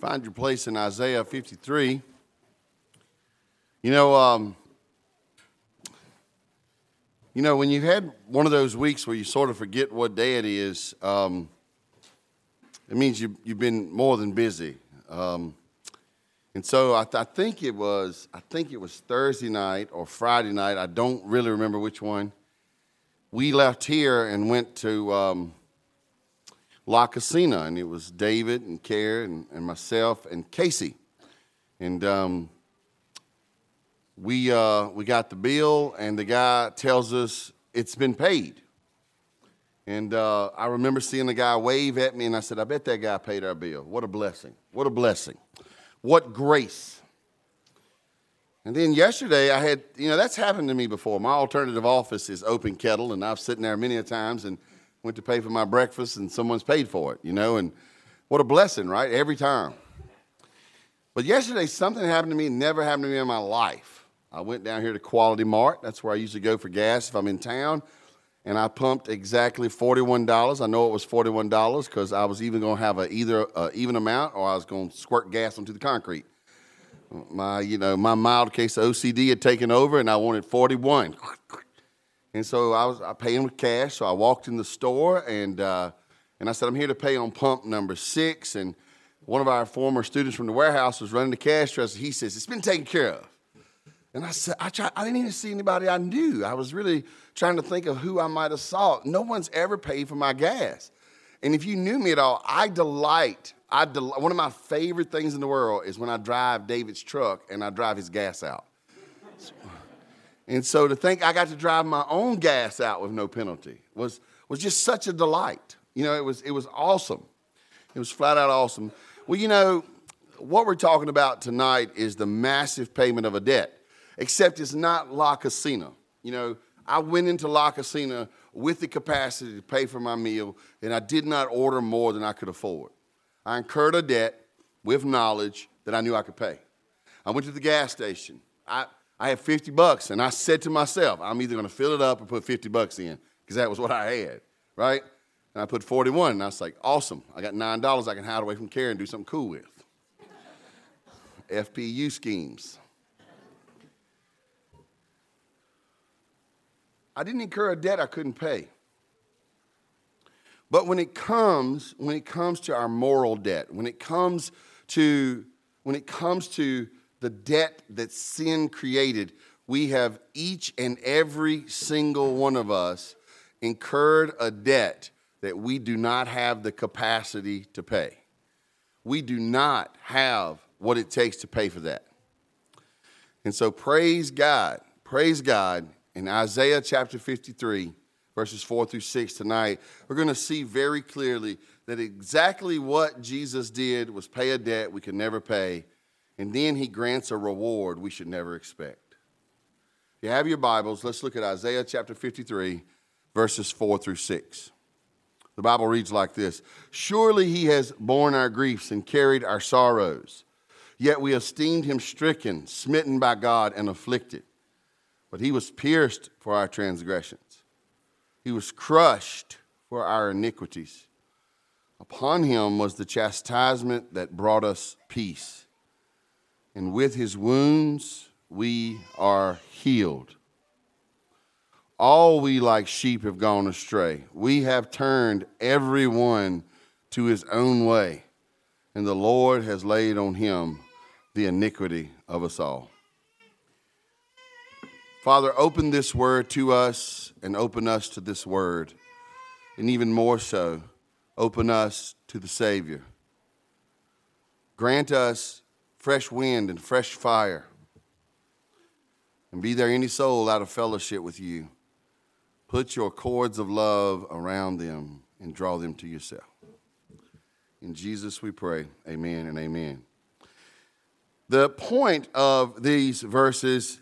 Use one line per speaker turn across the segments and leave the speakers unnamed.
Find your place in Isaiah 53. You know, um, you know, when you've had one of those weeks where you sort of forget what day it is, um, it means you, you've been more than busy. Um, and so I, th- I, think it was, I think it was Thursday night or Friday night. I don't really remember which one. We left here and went to um, La Casina, and it was David and Karen and, and myself and Casey. And um, we, uh, we got the bill, and the guy tells us it's been paid. And uh, I remember seeing the guy wave at me, and I said, I bet that guy paid our bill. What a blessing. What a blessing. What grace. And then yesterday, I had, you know, that's happened to me before. My alternative office is Open Kettle, and I've sitting there many a times and went to pay for my breakfast, and someone's paid for it, you know, and what a blessing, right? Every time. But yesterday, something happened to me, never happened to me in my life. I went down here to Quality Mart. That's where I usually go for gas if I'm in town. And I pumped exactly $41. I know it was $41 because I was even going to have a, either even amount or I was going to squirt gas onto the concrete. My, you know, my mild case of OCD had taken over and I wanted 41. And so I was I paying with cash. So I walked in the store and uh, and I said, I'm here to pay on pump number six. And one of our former students from the warehouse was running the cash register. He says, It's been taken care of. And I said, I, tried, I didn't even see anybody I knew. I was really trying to think of who I might have saw. No one's ever paid for my gas. And if you knew me at all, I delight. I del- one of my favorite things in the world is when I drive David's truck and I drive his gas out. And so to think I got to drive my own gas out with no penalty was, was just such a delight. You know, it was, it was awesome. It was flat out awesome. Well, you know, what we're talking about tonight is the massive payment of a debt except it's not La Casina. You know, I went into La Casina with the capacity to pay for my meal, and I did not order more than I could afford. I incurred a debt with knowledge that I knew I could pay. I went to the gas station. I, I had 50 bucks, and I said to myself, I'm either going to fill it up or put 50 bucks in, because that was what I had, right? And I put 41, and I was like, awesome. I got $9 I can hide away from Karen and do something cool with. FPU schemes. I didn't incur a debt I couldn't pay. But when it comes, when it comes to our moral debt, when it comes to when it comes to the debt that sin created, we have each and every single one of us incurred a debt that we do not have the capacity to pay. We do not have what it takes to pay for that. And so praise God, praise God in Isaiah chapter 53, verses 4 through 6 tonight, we're going to see very clearly that exactly what Jesus did was pay a debt we could never pay, and then he grants a reward we should never expect. If you have your Bibles, let's look at Isaiah chapter 53, verses 4 through 6. The Bible reads like this Surely he has borne our griefs and carried our sorrows, yet we esteemed him stricken, smitten by God, and afflicted. But he was pierced for our transgressions, he was crushed for our iniquities. Upon him was the chastisement that brought us peace. And with his wounds we are healed. All we like sheep have gone astray. We have turned every one to his own way, and the Lord has laid on him the iniquity of us all. Father, open this word to us and open us to this word. And even more so, open us to the Savior. Grant us fresh wind and fresh fire. And be there any soul out of fellowship with you. Put your cords of love around them and draw them to yourself. In Jesus we pray. Amen and amen. The point of these verses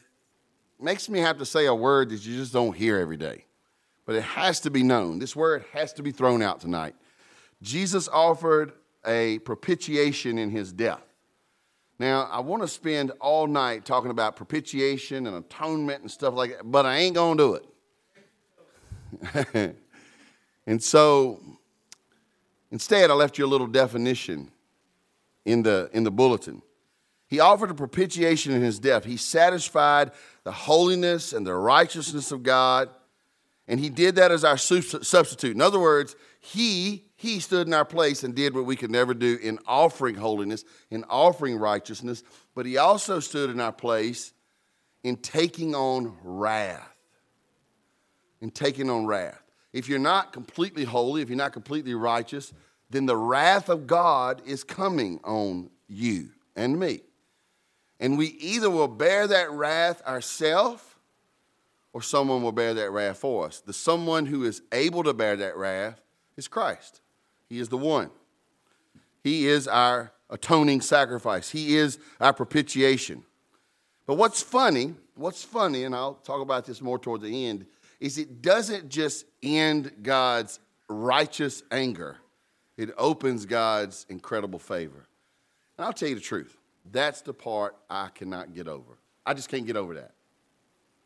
makes me have to say a word that you just don't hear every day. But it has to be known. This word has to be thrown out tonight. Jesus offered a propitiation in his death. Now, I want to spend all night talking about propitiation and atonement and stuff like that, but I ain't going to do it. and so, instead, I left you a little definition in the, in the bulletin. He offered a propitiation in his death. He satisfied the holiness and the righteousness of God, and he did that as our substitute. In other words, he, he stood in our place and did what we could never do in offering holiness, in offering righteousness, but he also stood in our place in taking on wrath. In taking on wrath. If you're not completely holy, if you're not completely righteous, then the wrath of God is coming on you and me. And we either will bear that wrath ourselves or someone will bear that wrath for us. The someone who is able to bear that wrath is Christ. He is the one. He is our atoning sacrifice. He is our propitiation. But what's funny, what's funny, and I'll talk about this more toward the end, is it doesn't just end God's righteous anger, it opens God's incredible favor. And I'll tell you the truth that's the part I cannot get over. I just can't get over that.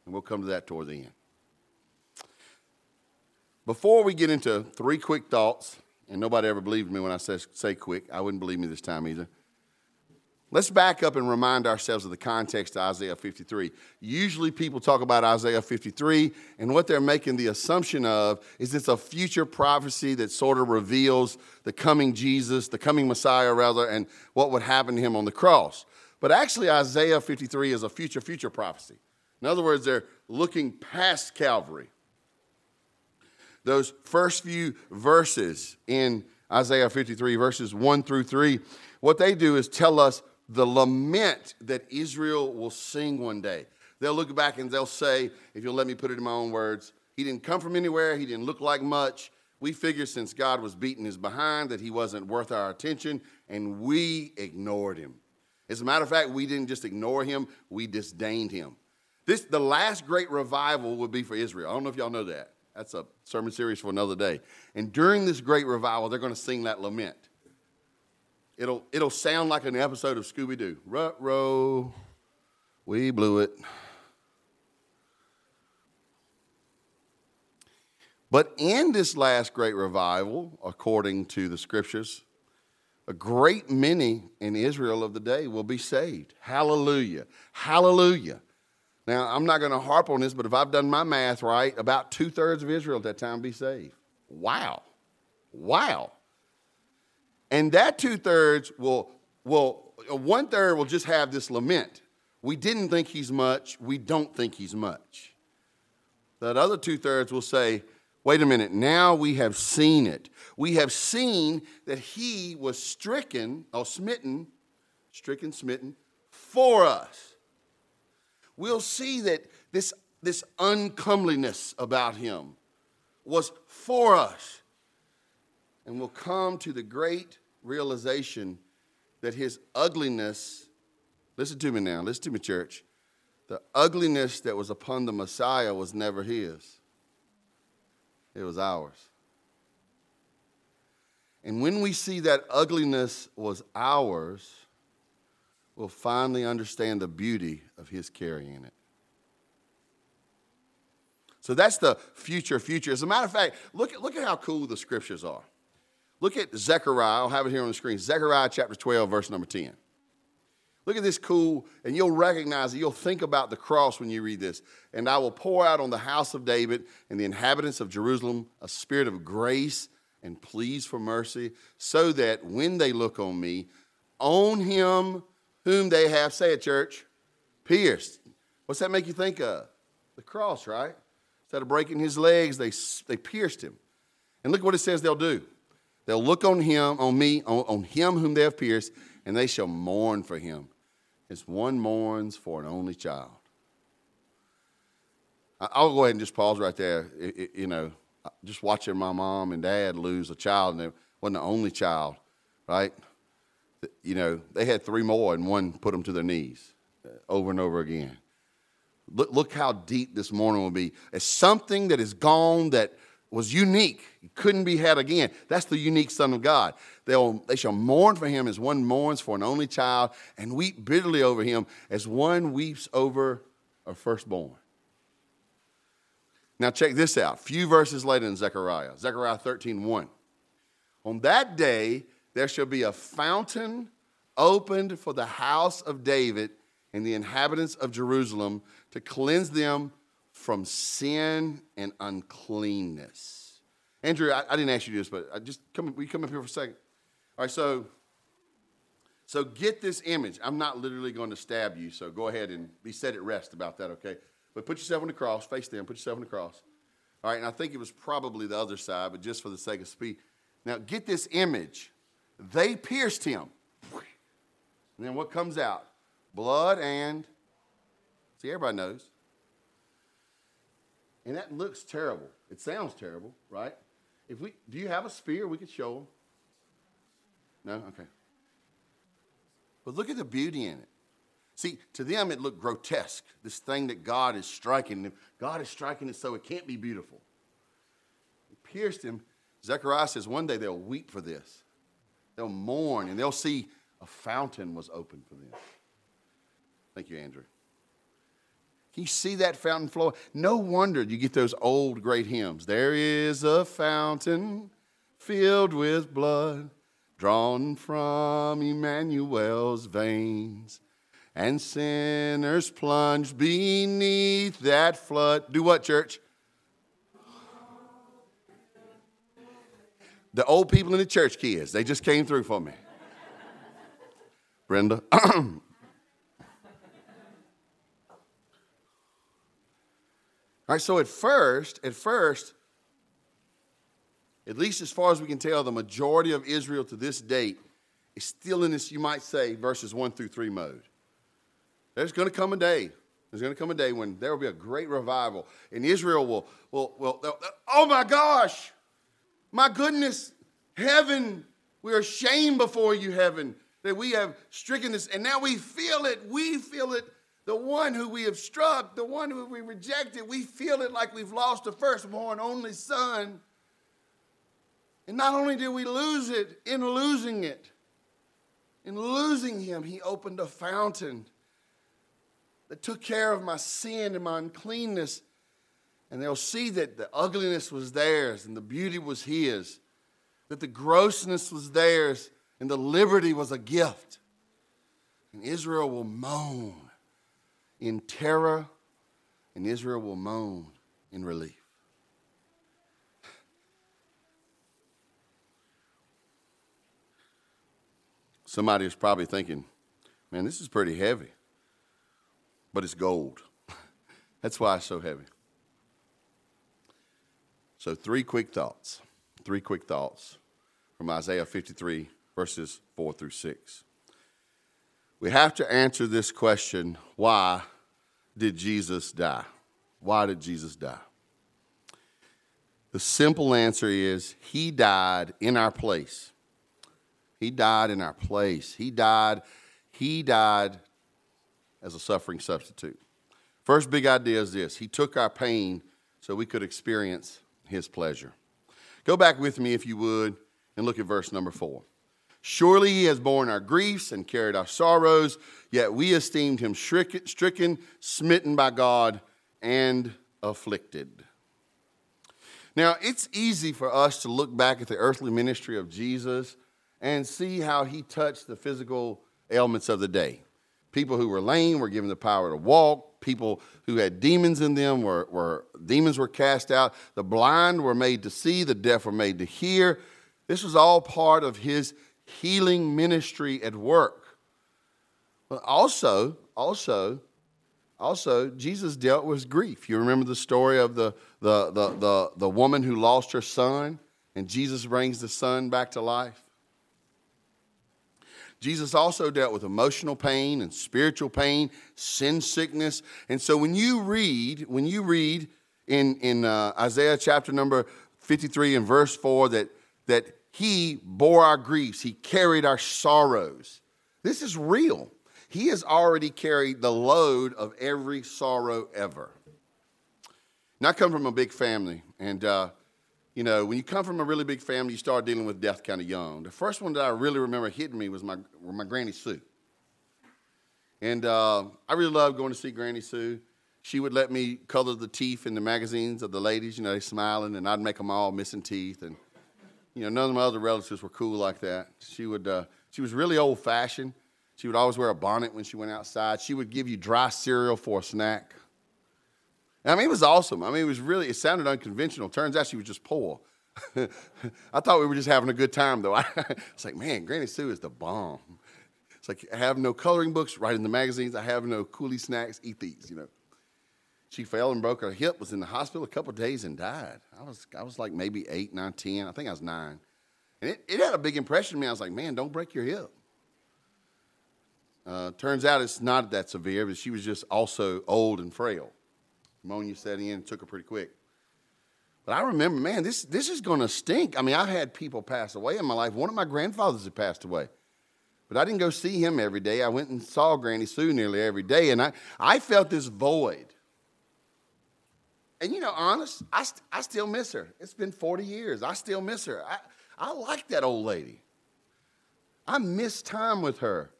And we'll come to that toward the end. Before we get into three quick thoughts, and nobody ever believed me when I say, say quick, I wouldn't believe me this time either. Let's back up and remind ourselves of the context of Isaiah 53. Usually people talk about Isaiah 53, and what they're making the assumption of is it's a future prophecy that sort of reveals the coming Jesus, the coming Messiah, rather, and what would happen to him on the cross. But actually, Isaiah 53 is a future, future prophecy. In other words, they're looking past Calvary. Those first few verses in Isaiah 53, verses 1 through 3, what they do is tell us the lament that Israel will sing one day. They'll look back and they'll say, if you'll let me put it in my own words, he didn't come from anywhere, he didn't look like much. We figured since God was beating his behind that he wasn't worth our attention, and we ignored him. As a matter of fact, we didn't just ignore him, we disdained him. This the last great revival would be for Israel. I don't know if y'all know that. That's a sermon series for another day. And during this great revival, they're going to sing that lament. It'll, it'll sound like an episode of Scooby Doo. Rut row, we blew it. But in this last great revival, according to the scriptures, a great many in Israel of the day will be saved. Hallelujah. Hallelujah. Now, I'm not going to harp on this, but if I've done my math right, about two thirds of Israel at that time be saved. Wow. Wow. And that two thirds will, will uh, one third will just have this lament. We didn't think he's much. We don't think he's much. That other two thirds will say, wait a minute, now we have seen it. We have seen that he was stricken or smitten, stricken, smitten for us. We'll see that this, this uncomeliness about him was for us and we'll come to the great realization that his ugliness, listen to me now, listen to me, church. The ugliness that was upon the Messiah was never his, it was ours. And when we see that ugliness was ours, we'll finally understand the beauty of his carrying it. So that's the future, future. As a matter of fact, look at, look at how cool the scriptures are. Look at Zechariah. I'll have it here on the screen. Zechariah chapter 12, verse number 10. Look at this cool, and you'll recognize it. You'll think about the cross when you read this. And I will pour out on the house of David and the inhabitants of Jerusalem a spirit of grace and pleas for mercy, so that when they look on me, on him whom they have, say it, church, pierced. What's that make you think of? The cross, right? Instead of breaking his legs, they, they pierced him. And look what it says they'll do. They'll look on him, on me, on, on him whom they have pierced, and they shall mourn for him as one mourns for an only child. I'll go ahead and just pause right there. It, it, you know, just watching my mom and dad lose a child, and it wasn't the only child, right? You know, they had three more, and one put them to their knees uh, over and over again. Look, look how deep this morning will be. It's something that is gone that was unique, couldn't be had again. That's the unique Son of God. They'll, they shall mourn for him as one mourns for an only child, and weep bitterly over him as one weeps over a firstborn. Now, check this out. A few verses later in Zechariah, Zechariah 13 1. On that day, there shall be a fountain opened for the house of David and the inhabitants of Jerusalem to cleanse them from sin and uncleanness. Andrew, I, I didn't ask you to do this, but I just come. We come up here for a second. All right, so so get this image. I'm not literally going to stab you, so go ahead and be set at rest about that, okay? But put yourself on the cross, face them, put yourself on the cross. All right, and I think it was probably the other side, but just for the sake of speed. Now get this image. They pierced him. And then what comes out? Blood and, see, everybody knows. And that looks terrible. It sounds terrible, right? If we, do you have a spear we could show them? No? Okay. But look at the beauty in it. See, to them it looked grotesque, this thing that God is striking. God is striking it so it can't be beautiful. It pierced him. Zechariah says one day they'll weep for this. They'll mourn and they'll see a fountain was opened for them. Thank you, Andrew. Can you see that fountain flow? No wonder you get those old great hymns. There is a fountain filled with blood drawn from Emmanuel's veins, and sinners plunge beneath that flood. Do what, church? The old people in the church kids, they just came through for me. Brenda. All right, so at first, at first, at least as far as we can tell, the majority of Israel to this date is still in this, you might say, verses 1 through 3 mode. There's going to come a day. There's going to come a day when there will be a great revival, and Israel will, will, will, oh my gosh, my goodness, heaven, we are ashamed before you, heaven, that we have stricken this, and now we feel it. We feel it. The one who we have struck, the one who we rejected, we feel it like we've lost the firstborn, only son. And not only did we lose it, in losing it, in losing him, he opened a fountain that took care of my sin and my uncleanness. And they'll see that the ugliness was theirs and the beauty was his, that the grossness was theirs and the liberty was a gift. And Israel will moan in terror, and Israel will moan in relief. Somebody is probably thinking, man, this is pretty heavy, but it's gold. That's why it's so heavy. So, three quick thoughts. Three quick thoughts from Isaiah 53, verses 4 through 6. We have to answer this question why did Jesus die? Why did Jesus die? The simple answer is he died in our place. He died in our place. He died, he died as a suffering substitute. First big idea is this He took our pain so we could experience His pleasure. Go back with me, if you would, and look at verse number four. Surely He has borne our griefs and carried our sorrows, yet we esteemed Him stricken, smitten by God, and afflicted. Now, it's easy for us to look back at the earthly ministry of Jesus and see how he touched the physical ailments of the day. People who were lame were given the power to walk. People who had demons in them were, were demons were cast out. The blind were made to see. The deaf were made to hear. This was all part of his healing ministry at work. But also, also, also, Jesus dealt with grief. You remember the story of the, the, the, the, the woman who lost her son, and Jesus brings the son back to life? Jesus also dealt with emotional pain and spiritual pain, sin sickness. And so when you read, when you read in, in uh, Isaiah chapter number 53 and verse 4 that, that he bore our griefs, he carried our sorrows. This is real. He has already carried the load of every sorrow ever. Now, I come from a big family, and uh, you know, when you come from a really big family, you start dealing with death kind of young. The first one that I really remember hitting me was my, my Granny Sue. And uh, I really loved going to see Granny Sue. She would let me color the teeth in the magazines of the ladies, you know, smiling, and I'd make them all missing teeth. And, you know, none of my other relatives were cool like that. She would, uh, she was really old fashioned. She would always wear a bonnet when she went outside. She would give you dry cereal for a snack. I mean, it was awesome. I mean, it was really, it sounded unconventional. Turns out she was just poor. I thought we were just having a good time, though. I was like, man, Granny Sue is the bomb. It's like, I have no coloring books, write in the magazines. I have no coolie snacks, eat these, you know. She fell and broke her hip, was in the hospital a couple days and died. I was, I was like maybe eight, nine, ten. I think I was nine. And it, it had a big impression on me. I was like, man, don't break your hip. Uh, turns out it's not that severe, but she was just also old and frail. Pneumonia set in took her pretty quick. But I remember, man, this, this is going to stink. I mean, I've had people pass away in my life. One of my grandfathers had passed away. But I didn't go see him every day. I went and saw Granny Sue nearly every day. And I, I felt this void. And you know, honest, I, st- I still miss her. It's been 40 years. I still miss her. I, I like that old lady. I miss time with her.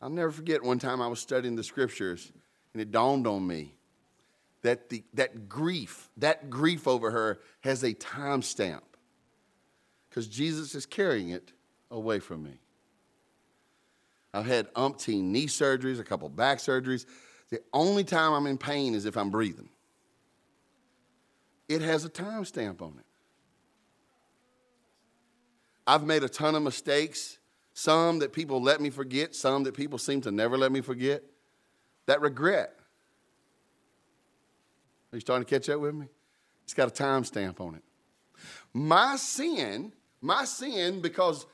I'll never forget one time I was studying the scriptures and it dawned on me that the, that grief, that grief over her has a time stamp because Jesus is carrying it away from me. I've had umpteen knee surgeries, a couple back surgeries. The only time I'm in pain is if I'm breathing. It has a time stamp on it. I've made a ton of mistakes, some that people let me forget, some that people seem to never let me forget. That regret. Are you starting to catch up with me? It's got a time stamp on it. My sin, my sin, because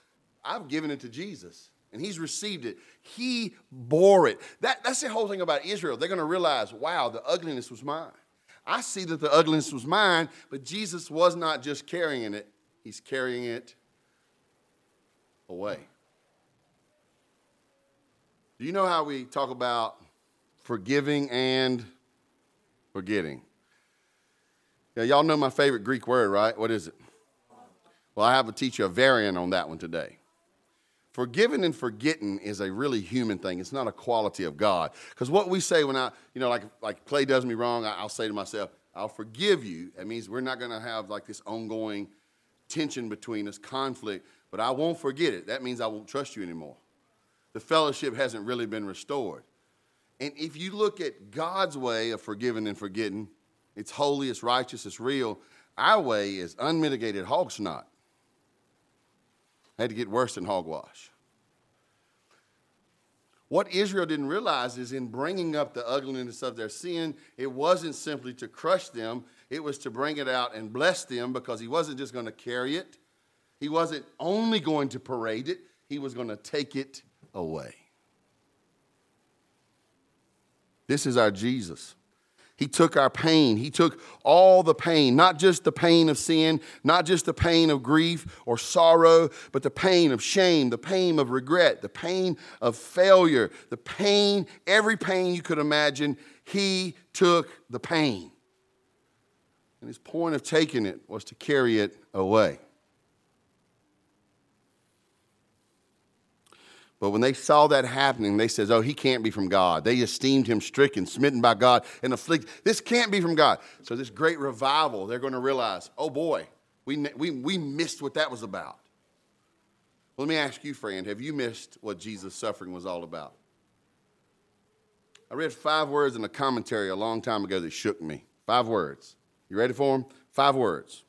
I've given it to Jesus and he's received it. He bore it. That, that's the whole thing about Israel. They're going to realize, wow, the ugliness was mine. I see that the ugliness was mine, but Jesus was not just carrying it, he's carrying it away. Do you know how we talk about forgiving and forgetting? Yeah, y'all know my favorite Greek word, right? What is it? Well, I have to teach you a variant on that one today. Forgiving and forgetting is a really human thing. It's not a quality of God. Because what we say when I, you know, like like Clay does me wrong, I'll say to myself, I'll forgive you. That means we're not going to have like this ongoing tension between us, conflict but I won't forget it. That means I won't trust you anymore. The fellowship hasn't really been restored. And if you look at God's way of forgiving and forgetting, it's holy, it's righteous, it's real. Our way is unmitigated hog snot. Had to get worse than hogwash. What Israel didn't realize is in bringing up the ugliness of their sin, it wasn't simply to crush them, it was to bring it out and bless them because he wasn't just going to carry it, he wasn't only going to parade it, he was going to take it away. This is our Jesus. He took our pain. He took all the pain, not just the pain of sin, not just the pain of grief or sorrow, but the pain of shame, the pain of regret, the pain of failure, the pain, every pain you could imagine. He took the pain. And his point of taking it was to carry it away. But when they saw that happening, they said, Oh, he can't be from God. They esteemed him stricken, smitten by God, and afflicted. This can't be from God. So, this great revival, they're going to realize, Oh boy, we, we, we missed what that was about. Well, let me ask you, friend, have you missed what Jesus' suffering was all about? I read five words in a commentary a long time ago that shook me. Five words. You ready for them? Five words.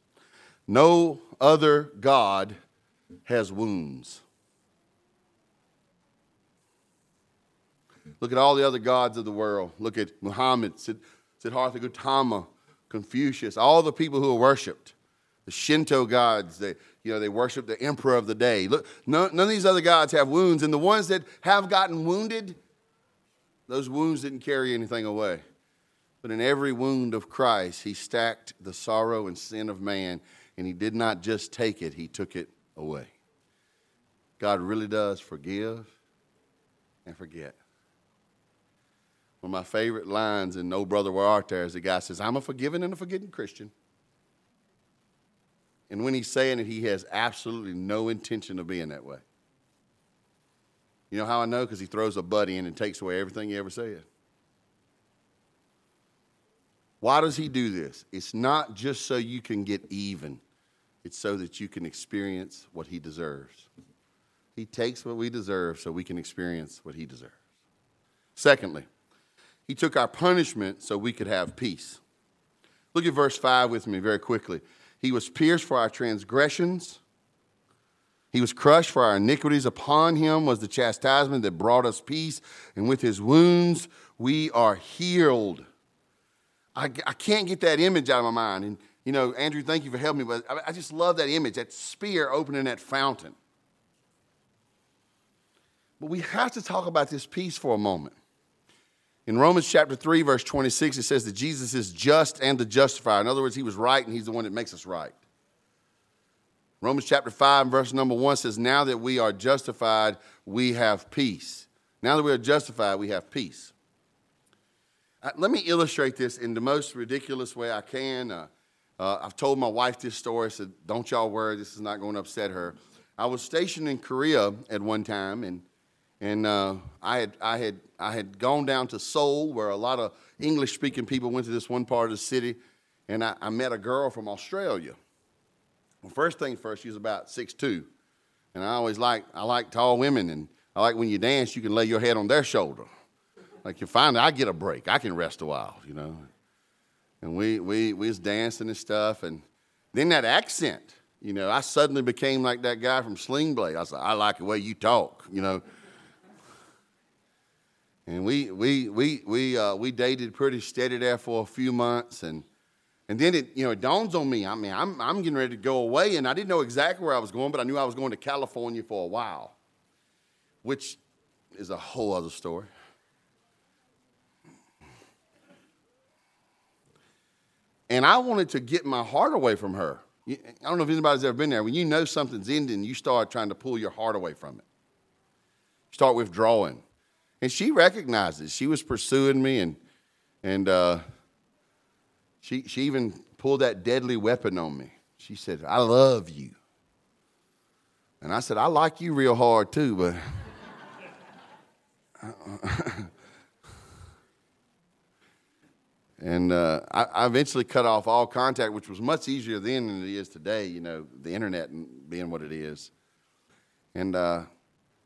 No other God has wounds. Look at all the other gods of the world. Look at Muhammad, Siddhartha Gautama, Confucius, all the people who are worshipped. The Shinto gods, they, you know, they worship the emperor of the day. Look, none, none of these other gods have wounds, and the ones that have gotten wounded, those wounds didn't carry anything away. But in every wound of Christ, he stacked the sorrow and sin of man, and he did not just take it, he took it away. God really does forgive and forget. One of my favorite lines in O Brother Where Art Thou is the guy says, I'm a forgiven and a forgetting Christian. And when he's saying it, he has absolutely no intention of being that way. You know how I know? Because he throws a buddy in and takes away everything he ever said. Why does he do this? It's not just so you can get even, it's so that you can experience what he deserves. He takes what we deserve so we can experience what He deserves. Secondly, He took our punishment so we could have peace. Look at verse 5 with me very quickly. He was pierced for our transgressions. He was crushed for our iniquities. Upon him was the chastisement that brought us peace, and with his wounds we are healed. I, I can't get that image out of my mind. And, you know, Andrew, thank you for helping me, but I, I just love that image, that spear opening that fountain. But we have to talk about this peace for a moment. In Romans chapter 3, verse 26, it says that Jesus is just and the justifier. In other words, he was right and he's the one that makes us right. Romans chapter 5, verse number 1 says, Now that we are justified, we have peace. Now that we are justified, we have peace. Uh, let me illustrate this in the most ridiculous way I can. Uh, uh, I've told my wife this story, said, Don't y'all worry, this is not going to upset her. I was stationed in Korea at one time, and and uh, I, had, I, had, I had gone down to Seoul, where a lot of English speaking people went to this one part of the city, and I, I met a girl from Australia. Well, first thing first, she was about six two, and I always like I like tall women, and I like when you dance, you can lay your head on their shoulder. Like you find I get a break, I can rest a while, you know. And we we we was dancing and stuff, and then that accent, you know, I suddenly became like that guy from Sling Blade. I said, I like the way you talk, you know. And we, we, we, we, uh, we dated pretty steady there for a few months. And, and then it, you know, it dawns on me, I mean, I'm, I'm getting ready to go away. And I didn't know exactly where I was going, but I knew I was going to California for a while, which is a whole other story. And I wanted to get my heart away from her. I don't know if anybody's ever been there. When you know something's ending, you start trying to pull your heart away from it. start withdrawing. And she recognizes she was pursuing me, and, and uh, she, she even pulled that deadly weapon on me. She said, I love you. And I said, I like you real hard too, but. and uh, I, I, eventually cut off all contact, which was much easier then than it is today, you know, the internet being what it is. And uh,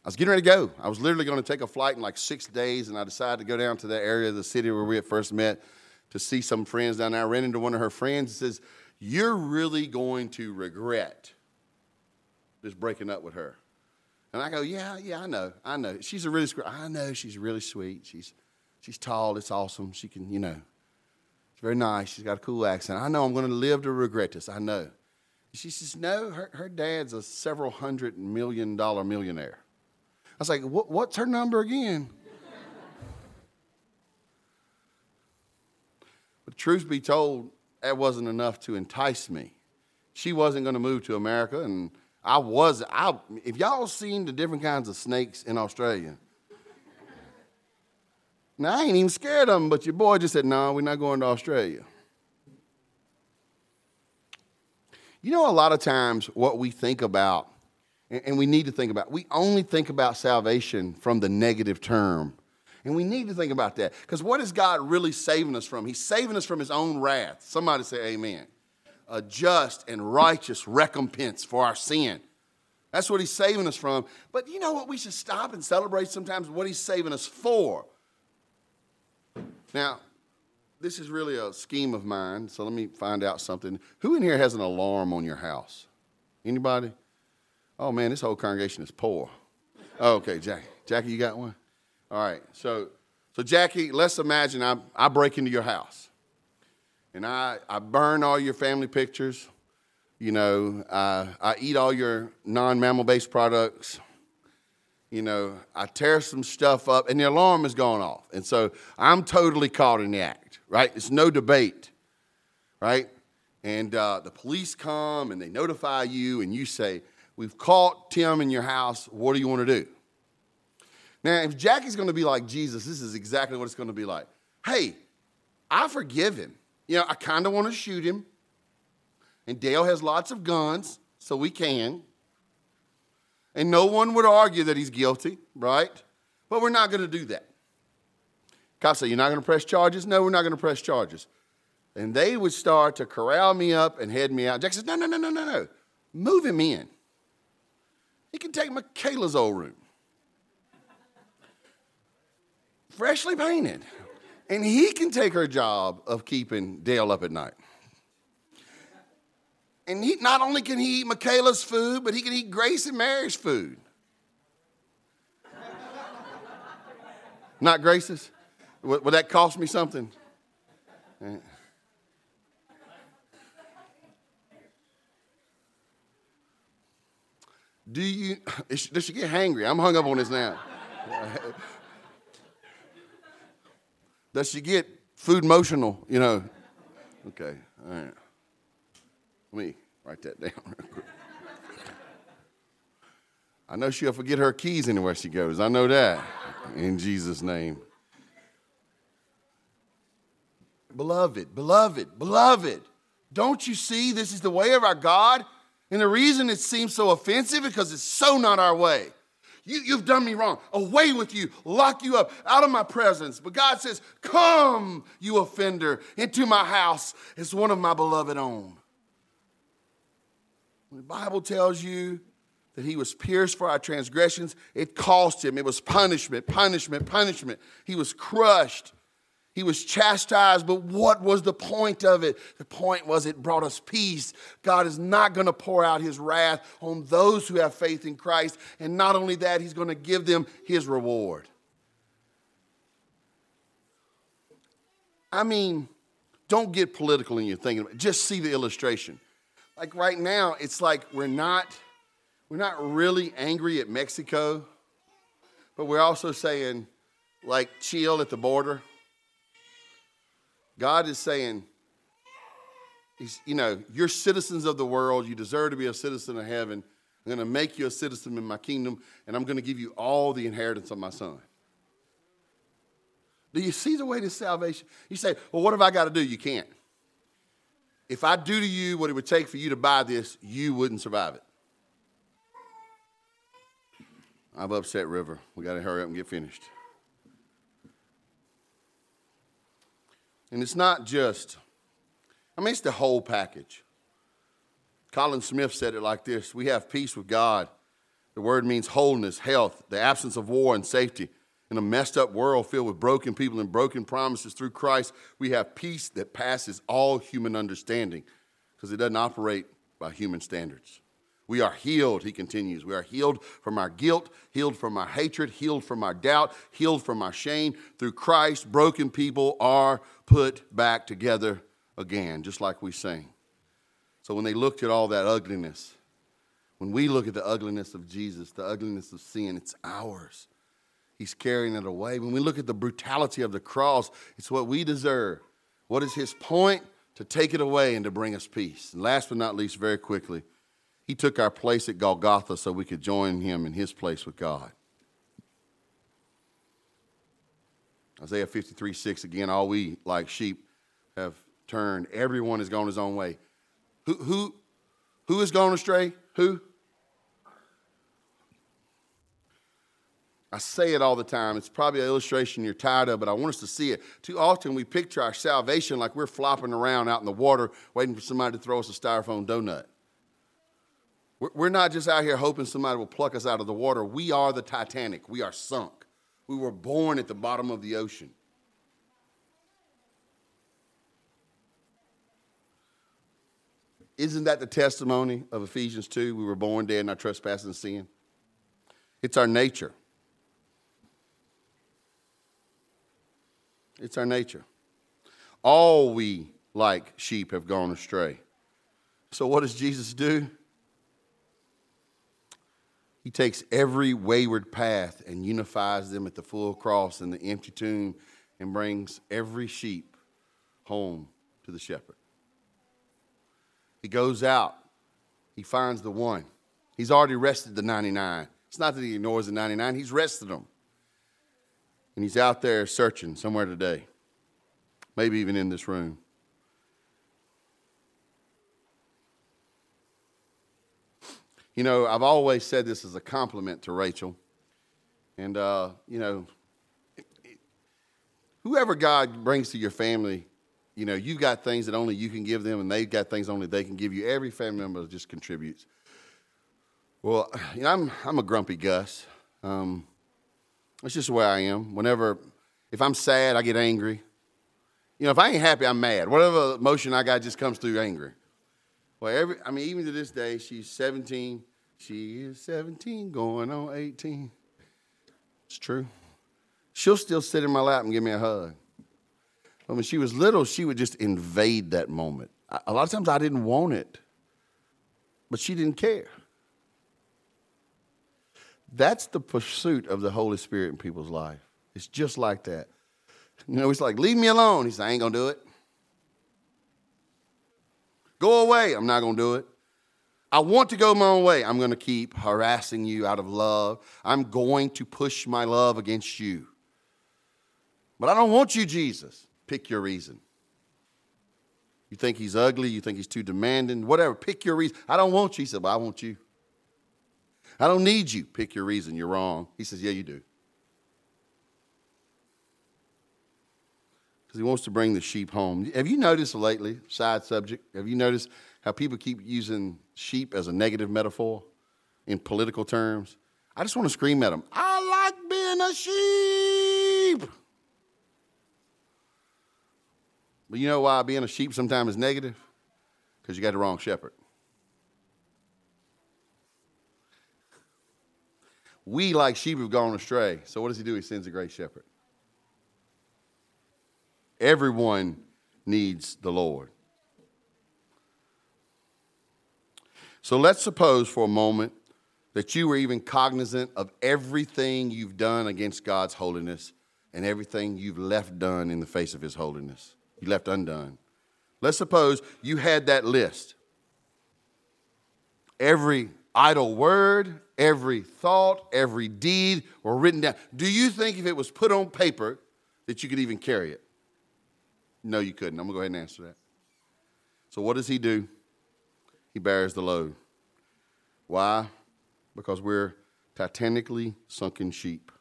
I was getting ready to go. I was literally going to take a flight in like six days, and I decided to go down to that area of the city where we had first met to see some friends down there. I ran into one of her friends and says, You're really going to regret just breaking up with her. And I go, Yeah, yeah, I know. I know. She's a really I know she's really sweet. She's she's tall, it's awesome. She can, you know, she's very nice. She's got a cool accent. I know I'm going to live to regret this. I know. She says, No, her, her dad's a several hundred million dollar millionaire. I was like, what, what's her number again? but truth be told, that wasn't enough to entice me. She wasn't going to move to America, and I was. I, if y'all seen the different kinds of snakes in Australia, now I ain't even scared of them, but your boy just said, no, we're not going to Australia. You know, a lot of times what we think about and we need to think about we only think about salvation from the negative term. And we need to think about that. Because what is god really saving us from? He's saving us from his own wrath. Somebody say amen. A just and righteous recompense for our sin. That's what he's saving us from. But you know what? We should stop and celebrate sometimes what he's saving us for. Now this is really a scheme of mine so let me find out something. Who in here has an alarm on your house? Anybody Oh man, this whole congregation is poor. Oh, okay, Jackie. Jackie, you got one? All right. So, so Jackie, let's imagine I, I break into your house and I, I burn all your family pictures. You know, I, I eat all your non mammal based products. You know, I tear some stuff up and the alarm is going off. And so I'm totally caught in the act, right? It's no debate, right? And uh, the police come and they notify you and you say, We've caught Tim in your house. What do you want to do? Now, if Jackie's going to be like Jesus, this is exactly what it's going to be like. Hey, I forgive him. You know, I kind of want to shoot him. And Dale has lots of guns, so we can. And no one would argue that he's guilty, right? But we're not going to do that. Cops say, You're not going to press charges? No, we're not going to press charges. And they would start to corral me up and head me out. Jack says, No, no, no, no, no, no. Move him in. Can take Michaela's old room, freshly painted, and he can take her job of keeping Dale up at night. And he, not only can he eat Michaela's food, but he can eat Grace and Mary's food. Not Grace's? Would, would that cost me something? Do you, does she get hangry? I'm hung up on this now. does she get food emotional, you know? Okay, all right. Let me write that down real quick. I know she'll forget her keys anywhere she goes. I know that. In Jesus' name. Beloved, beloved, beloved, don't you see this is the way of our God? And the reason it seems so offensive because it's so not our way. You, have done me wrong. Away with you. Lock you up out of my presence. But God says, Come, you offender, into my house as one of my beloved own. When the Bible tells you that he was pierced for our transgressions, it cost him. It was punishment, punishment, punishment. He was crushed. He was chastised, but what was the point of it? The point was it brought us peace. God is not going to pour out his wrath on those who have faith in Christ. And not only that, he's going to give them his reward. I mean, don't get political in your thinking. Just see the illustration. Like right now, it's like we're not we're not really angry at Mexico, but we're also saying like chill at the border God is saying, you know, you're citizens of the world. You deserve to be a citizen of heaven. I'm going to make you a citizen in my kingdom, and I'm going to give you all the inheritance of my son. Do you see the way to salvation? You say, well, what have I got to do? You can't. If I do to you what it would take for you to buy this, you wouldn't survive it. I've upset River. We got to hurry up and get finished. And it's not just, I mean, it's the whole package. Colin Smith said it like this We have peace with God. The word means wholeness, health, the absence of war and safety. In a messed up world filled with broken people and broken promises through Christ, we have peace that passes all human understanding because it doesn't operate by human standards. We are healed, he continues. We are healed from our guilt, healed from our hatred, healed from our doubt, healed from our shame. Through Christ, broken people are put back together again, just like we sing. So when they looked at all that ugliness, when we look at the ugliness of Jesus, the ugliness of sin, it's ours. He's carrying it away. When we look at the brutality of the cross, it's what we deserve. What is his point? To take it away and to bring us peace. And last but not least, very quickly, he took our place at Golgotha so we could join him in his place with God. Isaiah 53 6 again, all we like sheep have turned. Everyone has gone his own way. Who, who, who has gone astray? Who? I say it all the time. It's probably an illustration you're tired of, but I want us to see it. Too often we picture our salvation like we're flopping around out in the water waiting for somebody to throw us a styrofoam donut. We're not just out here hoping somebody will pluck us out of the water. We are the Titanic. We are sunk. We were born at the bottom of the ocean. Isn't that the testimony of Ephesians 2? We were born dead in our trespasses and sin. It's our nature. It's our nature. All we, like sheep, have gone astray. So, what does Jesus do? He takes every wayward path and unifies them at the full cross and the empty tomb and brings every sheep home to the shepherd. He goes out, he finds the one. He's already rested the 99. It's not that he ignores the 99, he's rested them. And he's out there searching somewhere today, maybe even in this room. You know, I've always said this as a compliment to Rachel. And, uh, you know, whoever God brings to your family, you know, you've got things that only you can give them, and they've got things only they can give you. Every family member just contributes. Well, you know, I'm, I'm a grumpy Gus. Um, that's just the way I am. Whenever, if I'm sad, I get angry. You know, if I ain't happy, I'm mad. Whatever emotion I got just comes through angry. Well, every, I mean, even to this day, she's 17. She is 17, going on 18. It's true. She'll still sit in my lap and give me a hug. But when she was little, she would just invade that moment. A lot of times I didn't want it, but she didn't care. That's the pursuit of the Holy Spirit in people's life. It's just like that. You know, it's like, leave me alone. He said, I ain't going to do it. Go away. I'm not going to do it. I want to go my own way. I'm going to keep harassing you out of love. I'm going to push my love against you. But I don't want you, Jesus. Pick your reason. You think he's ugly, you think he's too demanding, whatever. Pick your reason. I don't want you. He said, But I want you. I don't need you. Pick your reason. You're wrong. He says, Yeah, you do. Because he wants to bring the sheep home. Have you noticed lately, side subject, have you noticed how people keep using sheep as a negative metaphor in political terms? I just want to scream at them I like being a sheep. But you know why being a sheep sometimes is negative? Because you got the wrong shepherd. We, like sheep, have gone astray. So what does he do? He sends a great shepherd. Everyone needs the Lord. So let's suppose for a moment that you were even cognizant of everything you've done against God's holiness and everything you've left done in the face of His holiness you left undone. Let's suppose you had that list. Every idle word, every thought, every deed were written down. Do you think if it was put on paper that you could even carry it? No, you couldn't. I'm going to go ahead and answer that. So, what does he do? He bears the load. Why? Because we're titanically sunken sheep.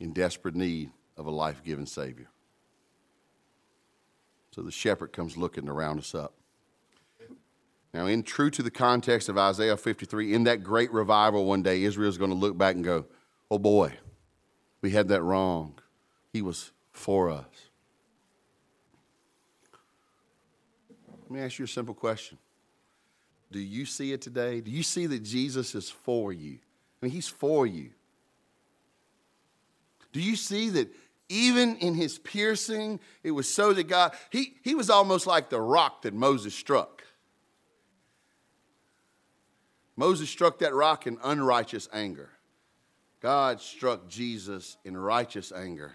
in desperate need of a life giving Savior. So the shepherd comes looking to round us up. Now, in true to the context of Isaiah 53, in that great revival one day, Israel is going to look back and go, oh boy, we had that wrong. He was for us. Let me ask you a simple question. Do you see it today? Do you see that Jesus is for you? I mean, He's for you. Do you see that even in his piercing, it was so that God, he, he was almost like the rock that Moses struck. Moses struck that rock in unrighteous anger. God struck Jesus in righteous anger.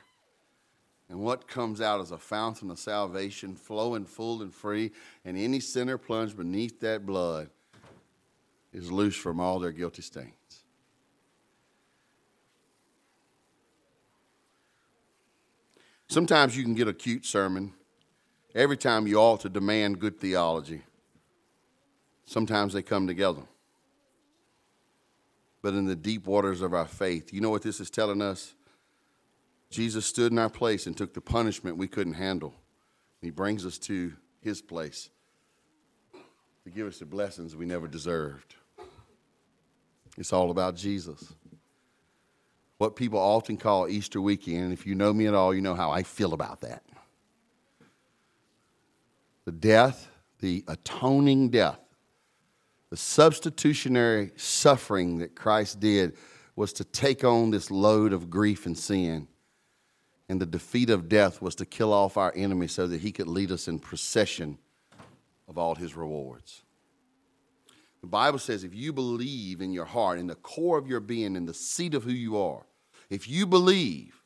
And what comes out is a fountain of salvation flowing full and free, and any sinner plunged beneath that blood is loose from all their guilty stains. Sometimes you can get a cute sermon. Every time you ought to demand good theology. Sometimes they come together. But in the deep waters of our faith, you know what this is telling us? Jesus stood in our place and took the punishment we couldn't handle. He brings us to his place to give us the blessings we never deserved. It's all about Jesus what people often call Easter weekend. And if you know me at all, you know how I feel about that. The death, the atoning death, the substitutionary suffering that Christ did was to take on this load of grief and sin. And the defeat of death was to kill off our enemy so that he could lead us in procession of all his rewards. The Bible says if you believe in your heart, in the core of your being, in the seat of who you are, if you believe,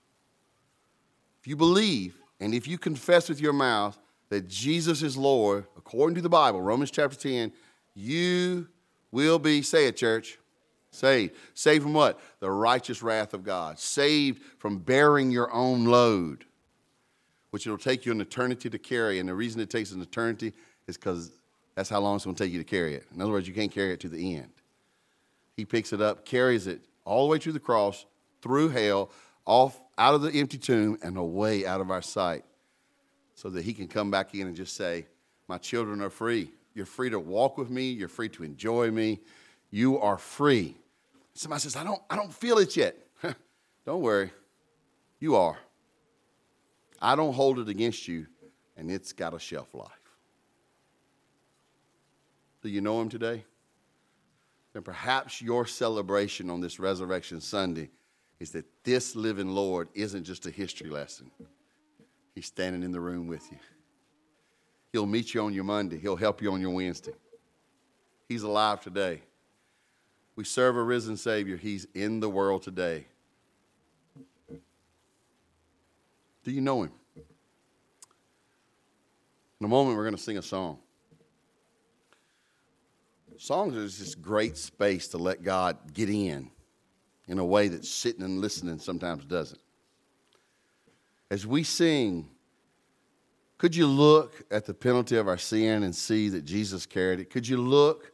if you believe, and if you confess with your mouth that Jesus is Lord, according to the Bible, Romans chapter 10, you will be, say it, church, saved. Saved from what? The righteous wrath of God. Saved from bearing your own load, which it'll take you an eternity to carry. And the reason it takes an eternity is because that's how long it's going to take you to carry it. In other words, you can't carry it to the end. He picks it up, carries it all the way to the cross, through hell, off out of the empty tomb, and away out of our sight, so that he can come back in and just say, My children are free. You're free to walk with me. You're free to enjoy me. You are free. Somebody says, I don't, I don't feel it yet. don't worry. You are. I don't hold it against you, and it's got a shelf life. Do you know him today? Then perhaps your celebration on this Resurrection Sunday is that this living Lord isn't just a history lesson. He's standing in the room with you. He'll meet you on your Monday, He'll help you on your Wednesday. He's alive today. We serve a risen Savior, He's in the world today. Do you know Him? In a moment, we're going to sing a song. Songs is this great space to let God get in in a way that sitting and listening sometimes doesn't. As we sing, could you look at the penalty of our sin and see that Jesus carried it? Could you look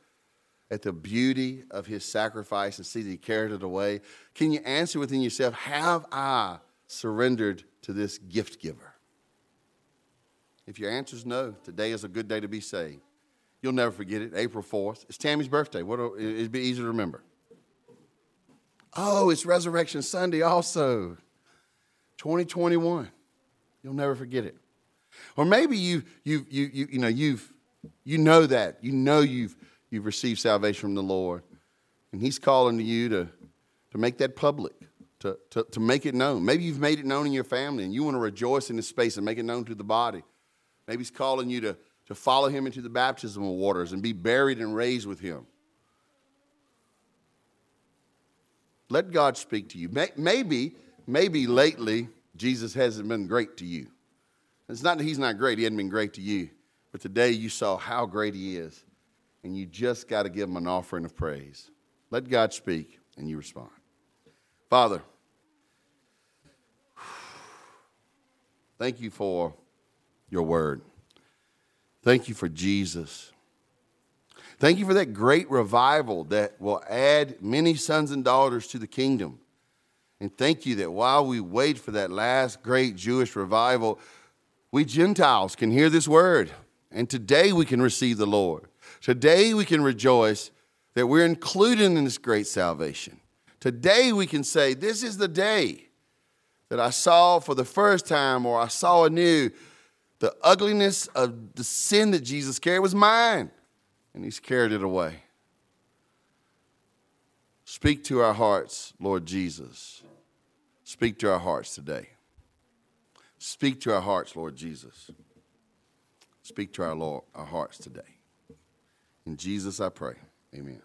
at the beauty of his sacrifice and see that he carried it away? Can you answer within yourself, Have I surrendered to this gift giver? If your answer is no, today is a good day to be saved. You'll never forget it. April 4th. It's Tammy's birthday. What it'd be easy to remember. Oh, it's Resurrection Sunday also. 2021. You'll never forget it. Or maybe you, you, you, you, you know, you've, you know that. You know you've, you've received salvation from the Lord. And He's calling to you to, to make that public, to, to, to make it known. Maybe you've made it known in your family and you want to rejoice in this space and make it known to the body. Maybe He's calling you to, to follow Him into the baptismal waters and be buried and raised with Him. Let God speak to you. Maybe, maybe lately Jesus hasn't been great to you. It's not that he's not great, he hasn't been great to you. But today you saw how great he is, and you just got to give him an offering of praise. Let God speak, and you respond. Father, thank you for your word. Thank you for Jesus. Thank you for that great revival that will add many sons and daughters to the kingdom. And thank you that while we wait for that last great Jewish revival, we Gentiles can hear this word. And today we can receive the Lord. Today we can rejoice that we're included in this great salvation. Today we can say, This is the day that I saw for the first time or I saw anew the ugliness of the sin that Jesus carried was mine and He's carried it away. Speak to our hearts, Lord Jesus. Speak to our hearts today. Speak to our hearts, Lord Jesus. Speak to our, Lord, our hearts today. In Jesus I pray. Amen.